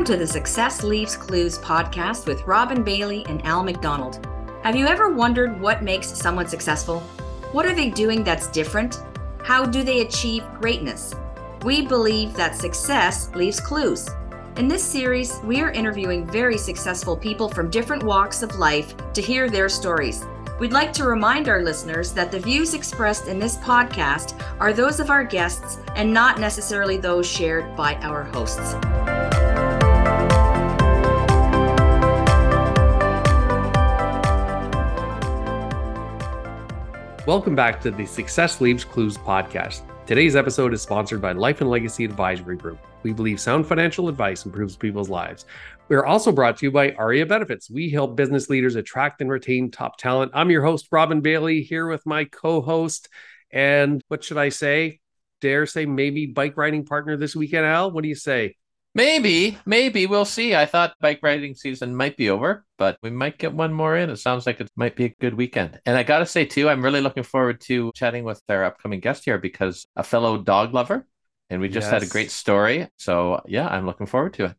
Welcome to the Success Leaves Clues podcast with Robin Bailey and Al McDonald. Have you ever wondered what makes someone successful? What are they doing that's different? How do they achieve greatness? We believe that success leaves clues. In this series, we are interviewing very successful people from different walks of life to hear their stories. We'd like to remind our listeners that the views expressed in this podcast are those of our guests and not necessarily those shared by our hosts. Welcome back to the Success Leaves Clues podcast. Today's episode is sponsored by Life and Legacy Advisory Group. We believe sound financial advice improves people's lives. We are also brought to you by ARIA Benefits. We help business leaders attract and retain top talent. I'm your host, Robin Bailey, here with my co host. And what should I say? Dare say maybe bike riding partner this weekend, Al? What do you say? Maybe, maybe we'll see. I thought bike riding season might be over, but we might get one more in. It sounds like it might be a good weekend. And I got to say, too, I'm really looking forward to chatting with our upcoming guest here because a fellow dog lover, and we just yes. had a great story. So, yeah, I'm looking forward to it.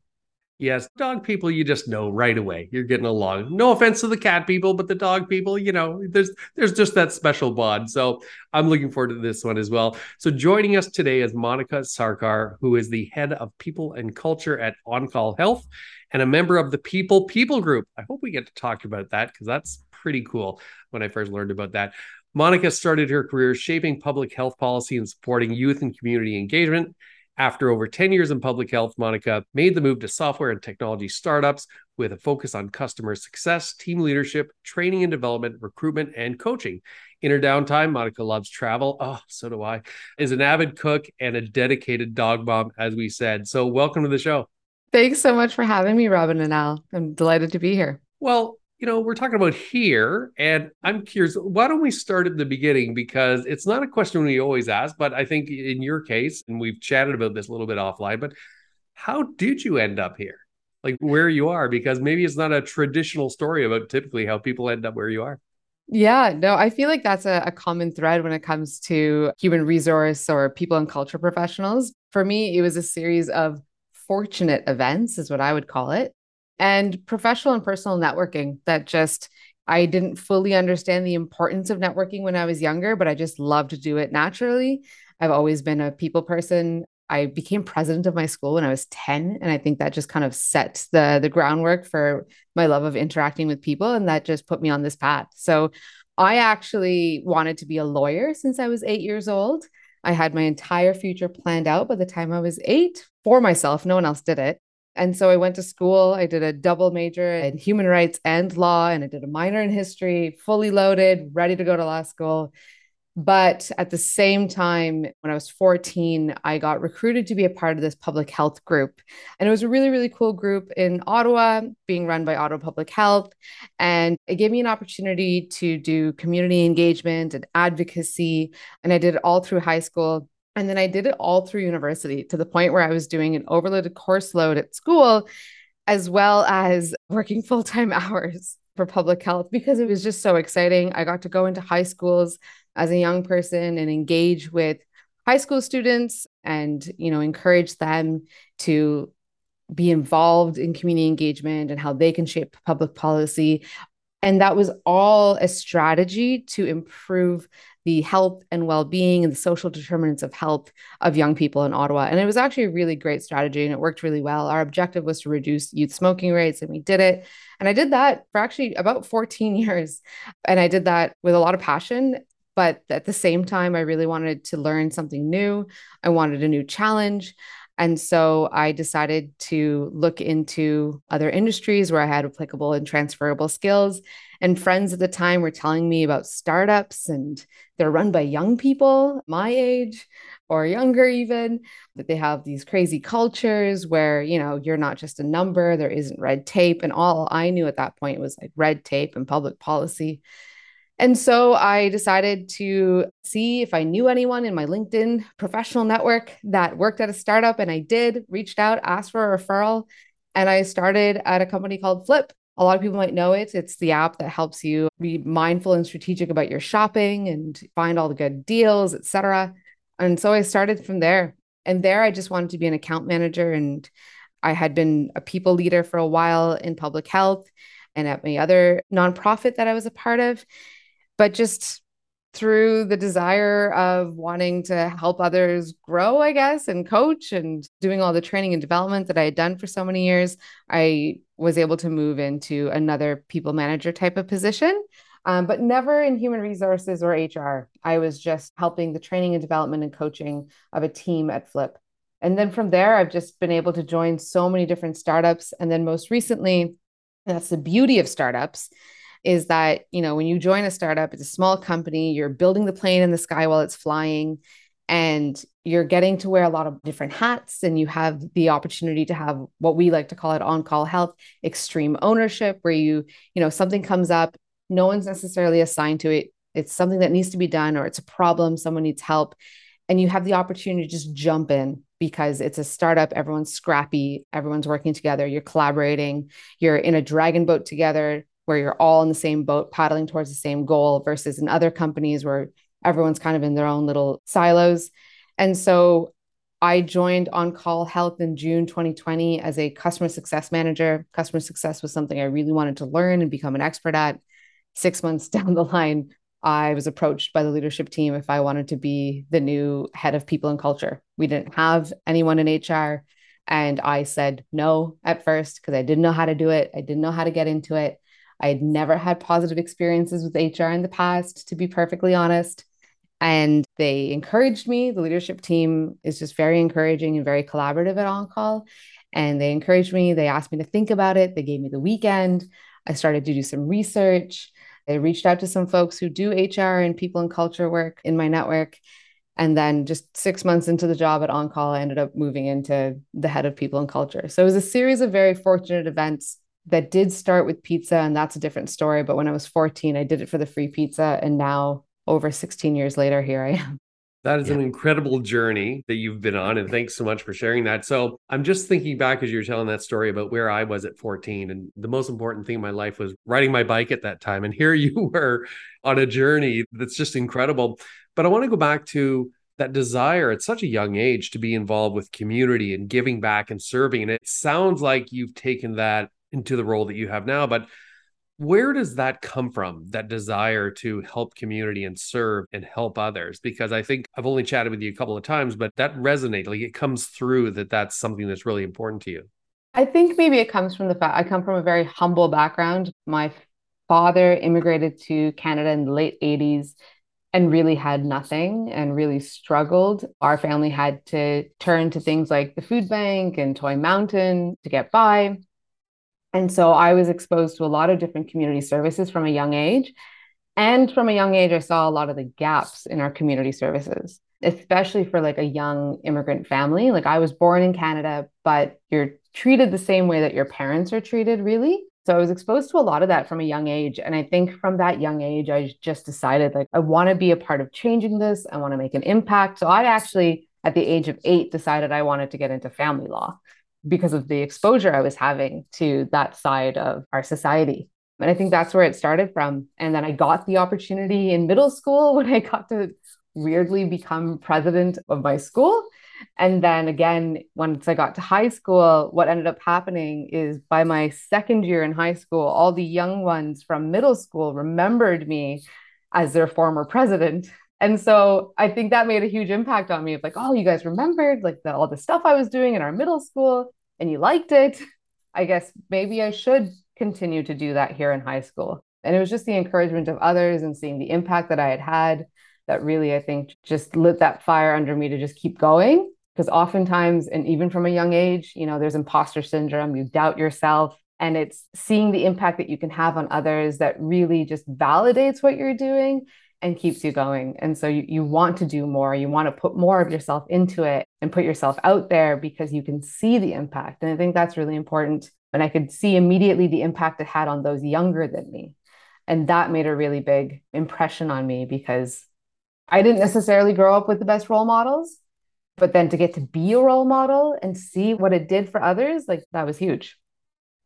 Yes, dog people, you just know right away you're getting along. No offense to the cat people, but the dog people, you know, there's there's just that special bond. So I'm looking forward to this one as well. So joining us today is Monica Sarkar, who is the head of people and culture at OnCall Health and a member of the People People Group. I hope we get to talk about that because that's pretty cool when I first learned about that. Monica started her career shaping public health policy and supporting youth and community engagement. After over 10 years in public health, Monica made the move to software and technology startups with a focus on customer success, team leadership, training and development, recruitment, and coaching. In her downtime, Monica loves travel. Oh, so do I. Is an avid cook and a dedicated dog mom, as we said. So, welcome to the show. Thanks so much for having me, Robin and Al. I'm delighted to be here. Well, you know, we're talking about here, and I'm curious. Why don't we start at the beginning? Because it's not a question we always ask, but I think in your case, and we've chatted about this a little bit offline, but how did you end up here? Like where you are? Because maybe it's not a traditional story about typically how people end up where you are. Yeah, no, I feel like that's a, a, common thread when it comes to human resource or people and culture professionals. For me, it was a series of fortunate events, is what I would call it and professional and personal networking that just I didn't fully understand the importance of networking when I was younger, but I just love to do it naturally. I've always been a people person. I became president of my school when I was 10 and I think that just kind of set the the groundwork for my love of interacting with people and that just put me on this path. So I actually wanted to be a lawyer since I was 8 years old. I had my entire future planned out by the time I was 8 for myself. No one else did it. And so I went to school. I did a double major in human rights and law, and I did a minor in history, fully loaded, ready to go to law school. But at the same time, when I was 14, I got recruited to be a part of this public health group. And it was a really, really cool group in Ottawa, being run by Ottawa Public Health. And it gave me an opportunity to do community engagement and advocacy. And I did it all through high school. And then I did it all through university to the point where I was doing an overloaded course load at school, as well as working full time hours for public health because it was just so exciting. I got to go into high schools as a young person and engage with high school students and, you know, encourage them to be involved in community engagement and how they can shape public policy. And that was all a strategy to improve the health and well-being and the social determinants of health of young people in Ottawa. And it was actually a really great strategy and it worked really well. Our objective was to reduce youth smoking rates and we did it. And I did that for actually about 14 years. And I did that with a lot of passion. But at the same time, I really wanted to learn something new. I wanted a new challenge. And so I decided to look into other industries where I had applicable and transferable skills. And friends at the time were telling me about startups and they're run by young people my age or younger even that they have these crazy cultures where you know you're not just a number there isn't red tape and all i knew at that point was like red tape and public policy and so I decided to see if I knew anyone in my LinkedIn professional network that worked at a startup. And I did, reached out, asked for a referral. And I started at a company called Flipp. A lot of people might know it. It's the app that helps you be mindful and strategic about your shopping and find all the good deals, etc. And so I started from there. And there I just wanted to be an account manager and I had been a people leader for a while in public health and at my other nonprofit that I was a part of. But just through the desire of wanting to help others grow, I guess, and coach and doing all the training and development that I had done for so many years, I was able to move into another people manager type of position. Um, but never in human resources or HR. I was just helping the training and development and coaching of a team at Flipp. And then from there, I've just been able to join so many different startups. And then most recently, that's the beauty of startups is that you know when you join a startup it's a small company you're building the plane in the sky while it's flying and you're getting to wear a lot of different hats and you have the opportunity to have what we like to call it on call health extreme ownership where you you know something comes up no one's necessarily assigned to it. It's something that needs to be done or it's a problem someone needs help and you have the opportunity to just jump in because it's a startup everyone's scrappy everyone's working together you're collaborating you're in a dragon boat together where you're all in the same boat paddling towards the same goal versus in other companies where everyone's kind of in their own little silos. And so I joined On Call Health in June 2020 as a customer success manager. Customer success was something I really wanted to learn and become an expert at. Six months down the line, I was approached by the leadership team if I wanted to be the new head of people and culture. We didn't have anyone in HR. And I said no at first because I didn't know how to do it. I didn't know how to get into it. I had never had positive experiences with HR in the past, to be perfectly honest. And they encouraged me. The leadership team is just very encouraging and very collaborative at On Call. And they encouraged me. They asked me to think about it. They gave me the weekend. I started to do some research. I reached out to some folks who do HR and people and culture work in my network. And then just six months into the job at On Call, I ended up moving into the head of people and culture. So it was a series of very fortunate events that did start with pizza, and that's a different story. But when I was 14, I did it for the free pizza. And now, over 16 years later, here I am. That is yeah. an incredible journey that you've been on. And thanks so much for sharing that. So I'm just thinking back as you're telling that story about where I was at 14. And the most important thing in my life was riding my bike at that time. And here you were on a journey that's just incredible. But I want to go back to that desire at such a young age to be involved with community and giving back and serving. And it sounds like you've taken that into the role that you have now. But where does that come from that desire to help community and serve and help others? Because i think i've only chatted with you a couple of times but that resonates like it comes through that that's something that's really important to you. I think maybe it comes from the fact i come from a very humble background. My father immigrated to canada in the late 80s and really had nothing and really struggled. Our family had to turn to things like the food bank and toy mountain to get by and so I was exposed to a lot of different community services from a young age. And from a young age, I saw a lot of the gaps in our community services, especially for like a young immigrant family. Like I was born in Canada, but you're treated the same way that your parents are treated, really. So I was exposed to a lot of that from a young age. And I think from that young age, I just decided like, I want to be a part of changing this. I want to make an impact. So I actually, at the age of eight, decided I wanted to get into family law because of the exposure I was having to that side of our society. And I think that's where it started from. And then I got the opportunity in middle school when I got to weirdly become president of my school. And then again, once I got to high school, what ended up happening is by my second year in high school, all the young ones from middle school remembered me as their former president. And so I think that made a huge impact on me of like, oh, you guys remembered like the, all the stuff I was doing in our middle school and you liked it. I guess maybe I should continue to do that here in high school. And it was just the encouragement of others and seeing the impact that I had had that really, I think, just lit that fire under me to just keep going. Because oftentimes, and even from a young age, you know, there's imposter syndrome, you doubt yourself. And it's seeing the impact that you can have on others that really just validates what you're doing and keeps you going. And so you, you want to do more, you want to put more of yourself into it and put yourself out there because you can see the impact. And I think that's really important. And I could see immediately the impact it had on those younger than me. And that made a really big impression on me because I didn't necessarily grow up with the best role models, but then to get to be a role model and see what it did for others, like that was huge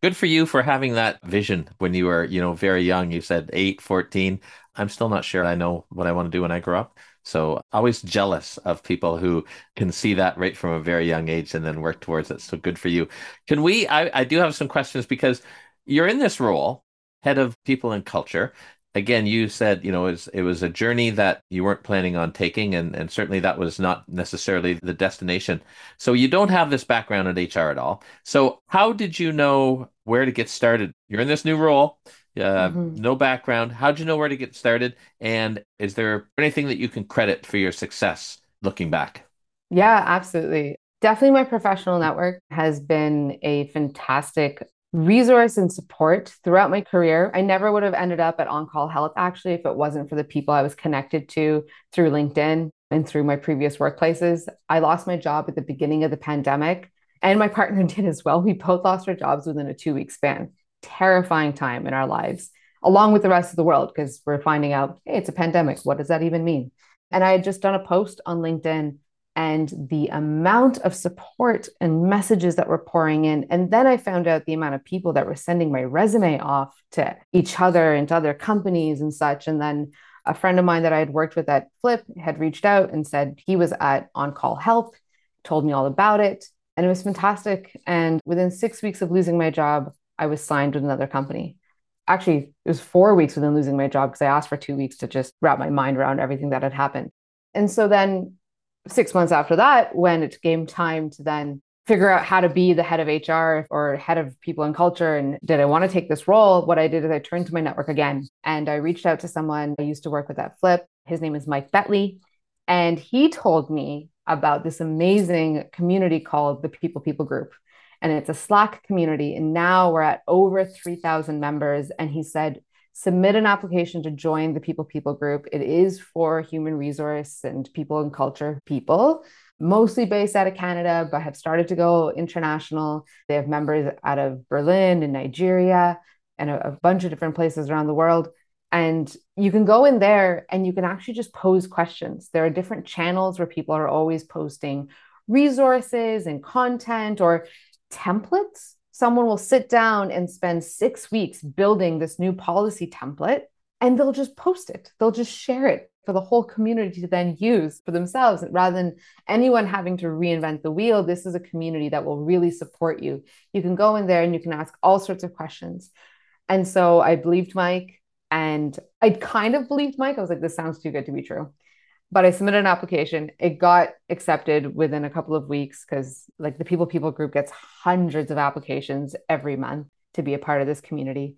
good for you for having that vision when you were you know very young you said 8 14 i'm still not sure i know what i want to do when i grow up So always jealous of people who can see that right from a very young age and then work towards it. So good for you. Can we? I, I do have some questions because you're in this role, head of people and culture. Again, you said, you know, it was, it was a journey that you weren't planning on taking, and, and certainly that was not necessarily the destination. So you don't have this background in HR at all. So how did you know where to get started? You're in this new role uh, mm-hmm. no background. How'd you know where to get started? And is there anything that you can credit for your success looking back? Yeah, absolutely. Definitely, my professional network has been a fantastic resource and support throughout my career. I never would have ended up at On Call Health actually if it wasn't for the people I was connected to through LinkedIn and through my previous workplaces. I lost my job at the beginning of the pandemic, and my partner did as well. We both lost our jobs within a two week span terrifying time in our lives, along with the rest of the world, because we're finding out, hey, it's a pandemic. What does that even mean? And I had just done a post on LinkedIn and the amount of support and messages that were pouring in. And then I found out the amount of people that were sending my resume off to each other and to other companies and such. And then a friend of mine that I had worked with at Flipp had reached out and said he was at On Call Health, told me all about it. And it was fantastic. And within six weeks of losing my job, I was signed with another company. Actually, it was four weeks within losing my job because I asked for two weeks to just wrap my mind around everything that had happened. And so then, six months after that, when it came time to then figure out how to be the head of HR or head of people and culture, and did I want to take this role? What I did is I turned to my network again and I reached out to someone I used to work with at Flipp. His name is Mike Betley. And he told me about this amazing community called the People People Group and it's a Slack community. And now we're at over 3,000 members. And he said, submit an application to join the People People group. It is for human resource and people and culture people, mostly based out of Canada, but have started to go international. They have members out of Berlin and Nigeria and a, a bunch of different places around the world. And you can go in there and you can actually just pose questions. There are different channels where people are always posting resources and content or templates. Someone will sit down and spend six weeks building this new policy template and they'll just post it. They'll just share it for the whole community to then use for themselves rather than anyone having to reinvent the wheel. This is a community that will really support you. You can go in there and you can ask all sorts of questions. And so I believed Mike and I kind of believed Mike. I was like, this sounds too good to be true but I submitted an application. It got accepted within a couple of weeks because, like, the People People group gets hundreds of applications every month to be a part of this community.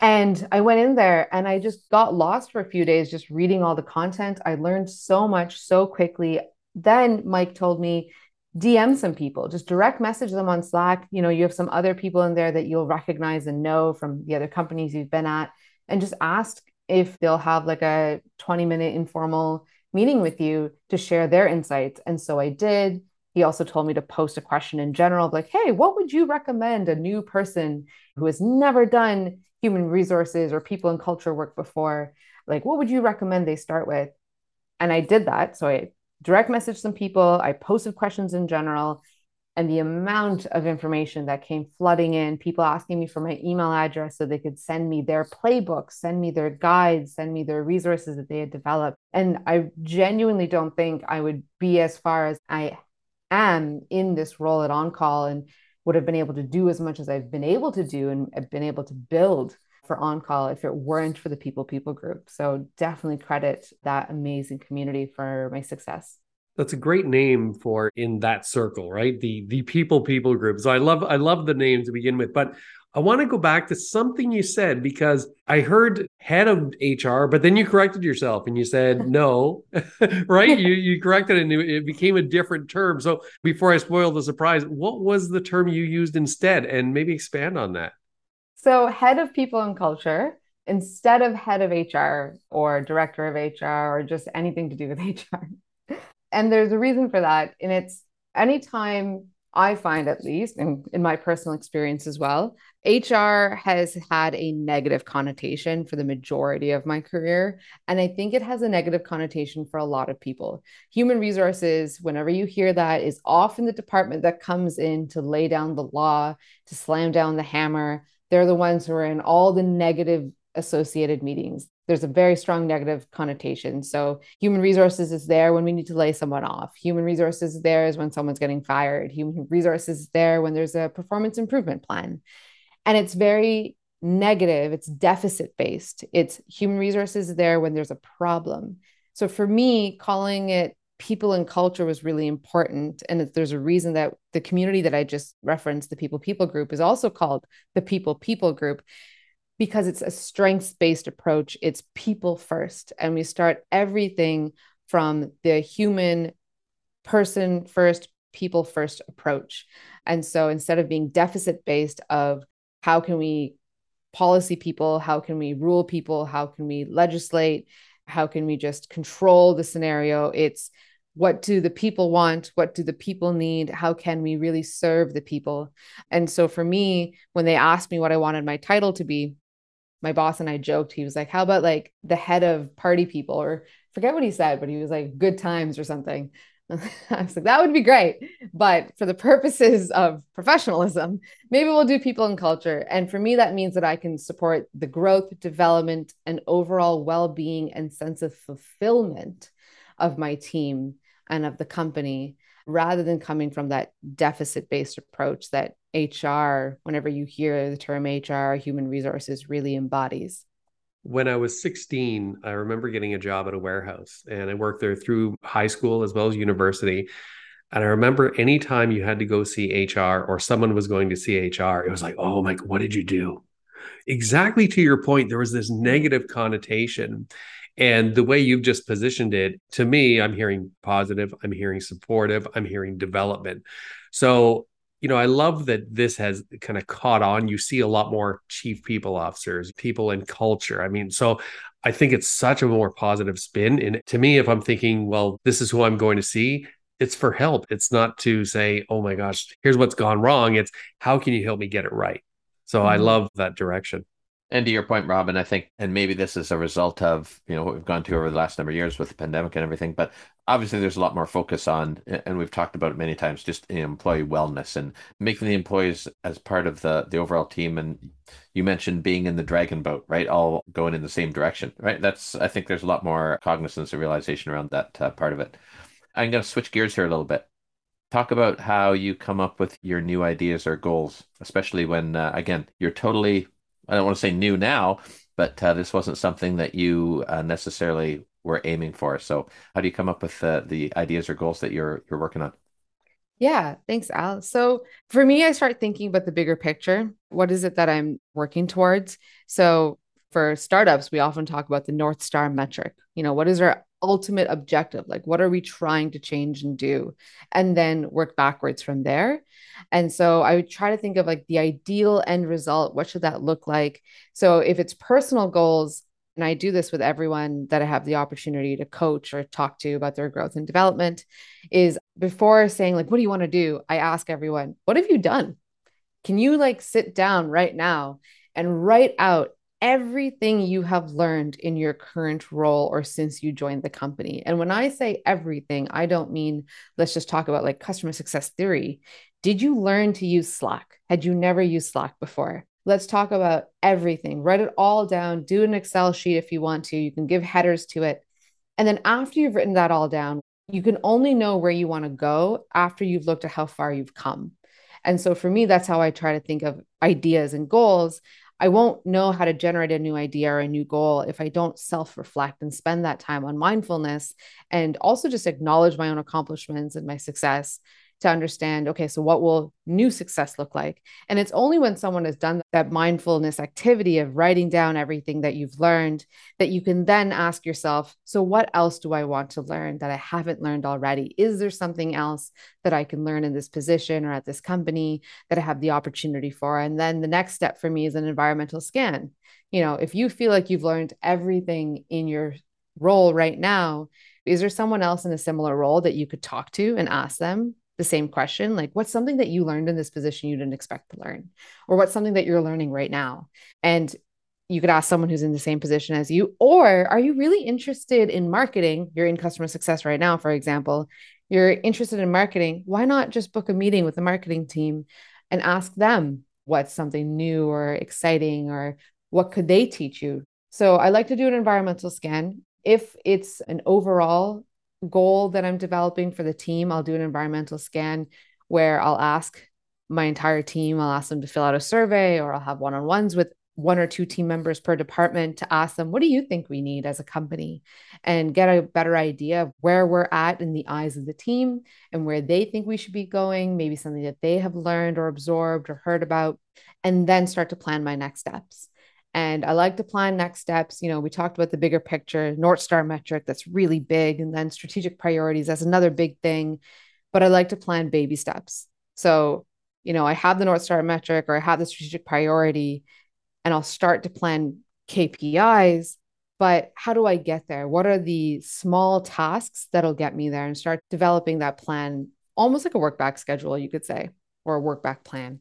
And I went in there and I just got lost for a few days just reading all the content. I learned so much so quickly. Then Mike told me, DM some people, just direct message them on Slack. You know, you have some other people in there that you'll recognize and know from the other companies you've been at, and just ask if they'll have like a 20 minute informal meeting with you to share their insights. And so I did. He also told me to post a question in general, like, hey, what would you recommend a new person who has never done human resources or people and culture work before? Like, what would you recommend they start with? And I did that. So I direct messaged some people, I posted questions in general, and the amount of information that came flooding in people asking me for my email address so they could send me their playbooks send me their guides send me their resources that they had developed. And i genuinely don't think i would be as far as i am in this role at on call and would have been able to do as much as i've been able to do and have been able to build for on call if it weren't for the people people group. So definitely credit that amazing community for my success that's a great name for in that circle, right? The the people people group. So I love I love the name to begin with, but I want to go back to something you said because I heard head of HR, but then you corrected yourself and you said no, right? you you corrected it and it became a different term. So before I spoil the surprise, what was the term you used instead? And maybe expand on that. So head of people and culture instead of head of HR or director of HR or just anything to do with HR. And there's a reason for that. And it's anytime I find, at least, and in my personal experience as well, HR has had a negative connotation for the majority of my career. And I think it has a negative connotation for a lot of people. Human resources, whenever you hear that, is often the department that comes in to lay down the law, to slam down the hammer. They're the ones who are in all the negative associated meetings. There's a very strong negative connotation. So, human resources is there when we need to lay someone off. Human resources is there is when someone's getting fired. Human resources is there when there's a performance improvement plan. And it's very negative, it's deficit based. It's human resources there when there's a problem. So, for me, calling it people and culture was really important. And there's a reason that the community that I just referenced, the people people group, is also called the people people group because it's a strengths based approach. It's people first. And we start everything from the human person first, people first approach. And so instead of being deficit based of how can we policy people, how can we rule people, how can we legislate, how can we just control the scenario, it's what do the people want what do the people need how can we really serve the people and so for me when they asked me what i wanted my title to be my boss and I joked. He was like, How about like the head of party people? Or forget what he said, but he was like, Good times or something. I was like, That would be great. But for the purposes of professionalism, maybe we'll do people and culture. And for me, that means that I can support the growth, development, and overall well being and sense of fulfillment of my team and of the company rather than coming from that deficit based approach that HR, whenever you hear the term HR, human resources really embodies? When I was 16, I remember getting a job at a warehouse and I worked there through high school as well as university. And I remember anytime you had to go see HR or someone was going to see HR, it was like, oh my, what did you do? Exactly to your point, there was this negative connotation. And the way you've just positioned it, to me, I'm hearing positive, I'm hearing supportive, I'm hearing development. So you know, I love that this has kind of caught on. You see a lot more chief people officers, people in culture. I mean, so I think it's such a more positive spin. And to me, if I'm thinking, well, this is who I'm going to see, it's for help. It's not to say, oh my gosh, here's what's gone wrong. It's how can you help me get it right? So mm-hmm. I love that direction. And to your point, Robin, I think, and maybe this is a result of you know what we've gone through over the last number of years with the pandemic and everything. But obviously, there's a lot more focus on, and we've talked about it many times, just employee wellness and making the employees as part of the the overall team. And you mentioned being in the dragon boat, right? All going in the same direction, right? That's I think there's a lot more cognizance and realization around that uh, part of it. I'm going to switch gears here a little bit talk about how you come up with your new ideas or goals especially when uh, again you're totally I don't want to say new now, but uh, this wasn't something that you uh, necessarily were aiming for. So, how do you come up with uh, the ideas or goals that you're you're working on? Yeah, thanks, Al. So for me, I start thinking about the bigger picture. What is it that I'm working towards? So for startups, we often talk about the North Star metric. You know, what is our ultimate objective? Like, what are we trying to change and do? And then work backwards from there. And so I would try to think of like the ideal end result. What should that look like? So if it's personal goals, and I do this with everyone that I have the opportunity to coach or talk to about their growth and development, is before saying, like, what do you want to do? I ask everyone, what have you done? Can you like sit down right now and write out everything you have learned in your current role or since you joined the company. And when I say everything, I don't mean let's just talk about like customer success theory. Did you learn to use Slack? Had you never used Slack before? Let's talk about everything. Write it all down. Do an Excel sheet if you want to. You can give headers to it. And then after you've written that all down, you can only know where you want to go after you've looked at how far you've come. And so for me, that's how I try to think of ideas and goals. I won't know how to generate a new idea or a new goal if I don't self reflect and spend that time on mindfulness and also just acknowledge my own accomplishments and my success to understand okay so what will new success look like? And it's only when someone has done that mindfulness activity of writing down everything that you've learned that you can then ask yourself so what else do i want to learn that i haven't learned already? Is there something else that i can learn in this position or at this company that i have the opportunity for? And then the next step for me is an environmental scan. You know if you feel like you've learned everything in your role right now is there someone else in a similar role that you could talk to and ask them the same question like what's something that you learned in this position you didn't expect to learn? Or what's something that you're learning right now? And you could ask someone who's in the same position as you or are you really interested in marketing? You're in customer success right now for example. You're interested in marketing. Why not just book a meeting with the marketing team and ask them what's something new or exciting or what could they teach you? So I like to do an environmental scan. If it's an overall goal that I'm developing for the team, I'll do an environmental scan where I'll ask my entire team, I'll ask them to fill out a survey or I'll have one on ones with one or two team members per department to ask them, what do you think we need as a company? And get a better idea of where we're at in the eyes of the team and where they think we should be going, maybe something that they have learned or absorbed or heard about, and then start to plan my next steps. And I like to plan next steps. You know, we talked about the bigger picture, North Star metric, that's really big. And then strategic priorities, that's another big thing. But I like to plan baby steps. So, you know, I have the North Star metric or I have the strategic priority, and I'll start to plan KPIs. But how do I get there? What are the small tasks that'll get me there and start developing that plan, almost like a work back schedule, you could say, or a work back plan.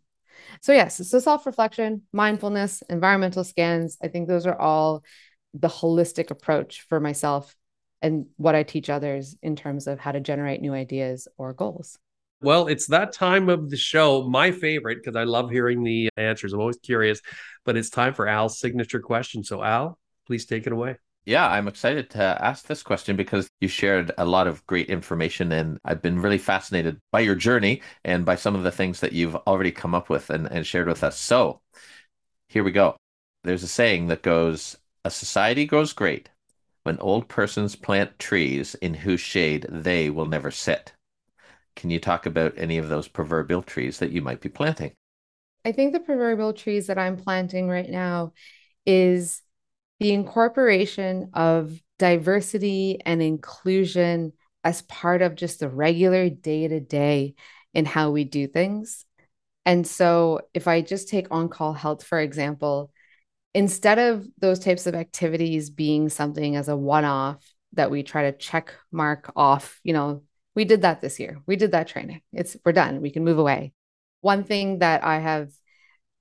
So, yes, so self reflection, mindfulness, environmental scans. I think those are all the holistic approach for myself and what I teach others in terms of how to generate new ideas or goals. Well, it's that time of the show, my favorite, because I love hearing the answers. I'm always curious, but it's time for Al's signature question. So, Al, please take it away. Yeah, I'm excited to ask this question because you shared a lot of great information and I've been really fascinated by your journey and by some of the things that you've already come up with and, and shared with us. So here we go. There's a saying that goes, a society grows great when old persons plant trees in whose shade they will never sit. Can you talk about any of those proverbial trees that you might be planting? I think the proverbial trees that I'm planting right now is the incorporation of diversity and inclusion as part of just the regular day to day in how we do things. And so, if I just take on call health, for example, instead of those types of activities being something as a one off that we try to check mark off, you know, we did that this year. We did that training. It's we're done. We can move away. One thing that I have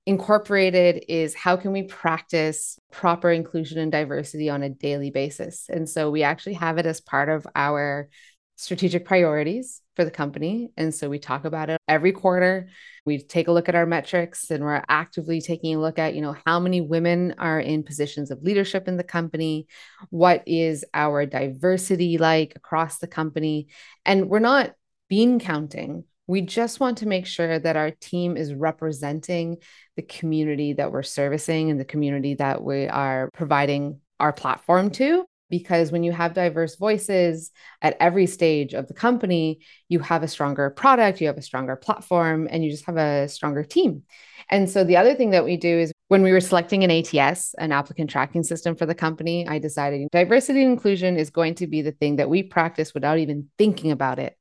incorporated is how can we practice proper inclusion and diversity on a daily basis? And so we actually have it as part of our strategic priorities for the company. And so we talk about it every quarter. We take a look at our metrics and we're actively taking a look at you know how many women are in positions of leadership in the company? What is our diversity like across the company? And we're not bean counting we just want to make sure that our team is representing the community that we're servicing and the community that we are providing our platform to. Because when you have diverse voices at every stage of the company, you have a stronger product, you have a stronger platform, and you just have a stronger team. And so the other thing that we do is when we were selecting an ATS, an applicant tracking system for the company, I decided diversity and inclusion is going to be the thing that we practice without even thinking about it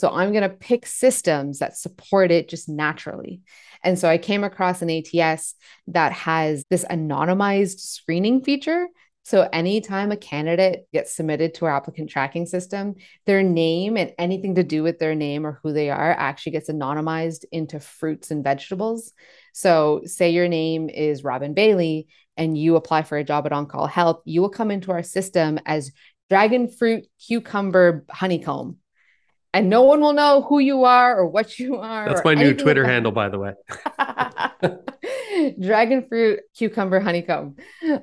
so I'm going to pick systems that support it just naturally. And so I came across an ATS that has this anonymized screening feature. So anytime a candidate gets submitted to our applicant tracking system, their name and anything to do with their name or who they are actually gets anonymized into fruits and vegetables. So say your name is Robin Bailey and you apply for a job at On Call Health, you will come into our system as dragon fruit cucumber honeycomb and no one will know who you are or what you are. That's my new Twitter like handle, by the way. Dragon fruit, cucumber, honeycomb.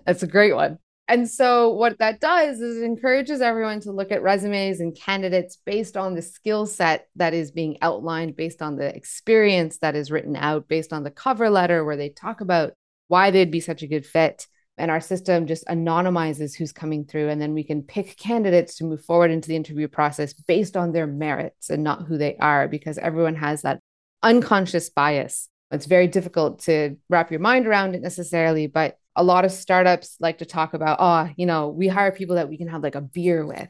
That's a great one. And so, what that does is it encourages everyone to look at resumes and candidates based on the skill set that is being outlined, based on the experience that is written out, based on the cover letter where they talk about why they'd be such a good fit and our system just anonymizes who's coming through and then we can pick candidates to move forward into the interview process based on their merits and not who they are because everyone has that unconscious bias. It's very difficult to wrap your mind around it necessarily but a lot of startups like to talk about oh you know we hire people that we can have like a beer with.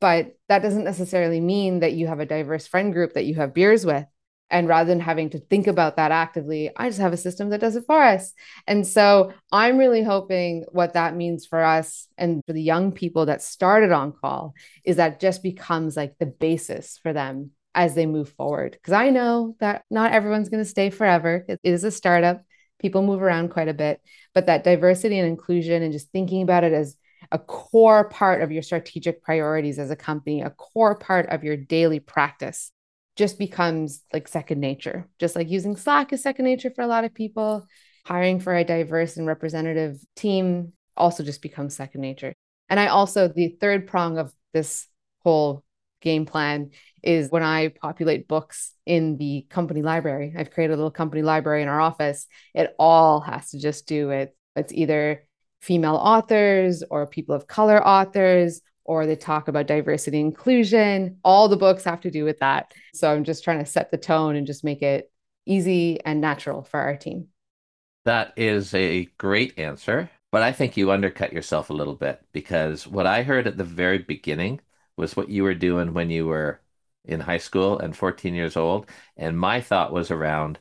But that doesn't necessarily mean that you have a diverse friend group that you have beers with and rather than having to think about that actively, I just have a system that does it for us. And so I'm really hoping what that means for us and for the young people that started on call is that just becomes like the basis for them as they move forward. Because I know that not everyone's going to stay forever. It is a startup, people move around quite a bit, but that diversity and inclusion and just thinking about it as a core part of your strategic priorities as a company, a core part of your daily practice just becomes like second nature. Just like using Slack is second nature for a lot of people, hiring for a diverse and representative team also just becomes second nature. And I also, the third prong of this whole game plan is when I populate books in the company library. I've created a little company library in our office. It all has to just do with it's either female authors or people of color authors or they talk about diversity inclusion. All the books have to do with that. So I'm just trying to set the tone and just make it easy and natural for our team. That is a great answer, but I think you undercut yourself a little bit because what I heard at the very beginning was what you were doing when you were in high school and 14 years old. And my thought was around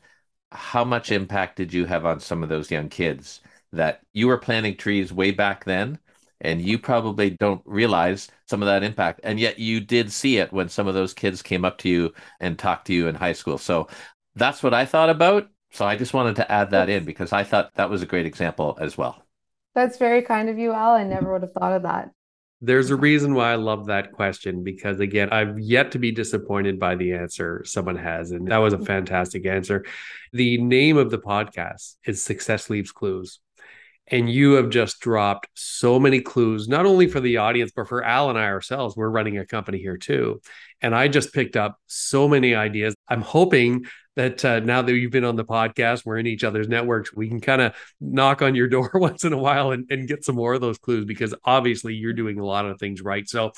how much impact did you have on some of those young kids that you were planting trees way back then? And you probably don't realize some of that impact. And yet you did see it when some of those kids came up to you and talked to you in high school. So that's what I thought about. So I just wanted to add that in because I thought that was a great example as well. That's very kind of you, Al. I never would have thought of that. There's a reason why I love that question because, again, I've yet to be disappointed by the answer someone has. And that was a mm-hmm. fantastic answer. The name of the podcast is Success Leaves Clues. And you have just dropped so many clues, not only for the audience, but for Al and I ourselves. We're running a company here too. And I just picked up so many ideas. I'm hoping that uh, now that you've been on the podcast, we're in each other's networks, we can kind of knock on your door once in a while and, and get some more of those clues because obviously you're doing a lot of things right. So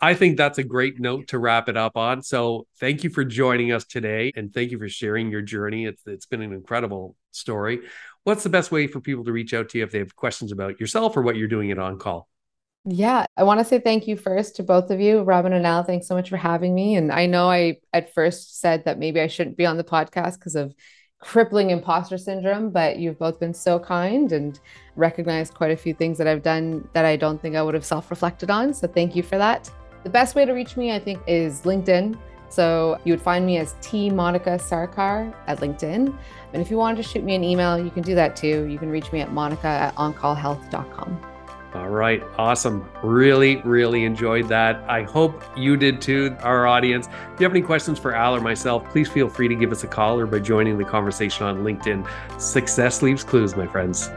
I think that's a great note to wrap it up on. So thank you for joining us today and thank you for sharing your journey. It's, it's been an incredible story. What's the best way for people to reach out to you if they have questions about yourself or what you're doing at On Call? Yeah, I want to say thank you first to both of you, Robin and Al. Thanks so much for having me. And I know I at first said that maybe I shouldn't be on the podcast because of crippling imposter syndrome, but you've both been so kind and recognized quite a few things that I've done that I don't think I would have self reflected on. So thank you for that. The best way to reach me, I think, is LinkedIn. So you would find me as T Monica Sarkar at LinkedIn. And if you wanted to shoot me an email, you can do that too. You can reach me at monica at oncallhealth.com. All right, awesome. Really, really enjoyed that. I hope you did too, our audience. If you have any questions for Al or myself, please feel free to give us a call or by joining the conversation on LinkedIn. Success leaves clues, my friends.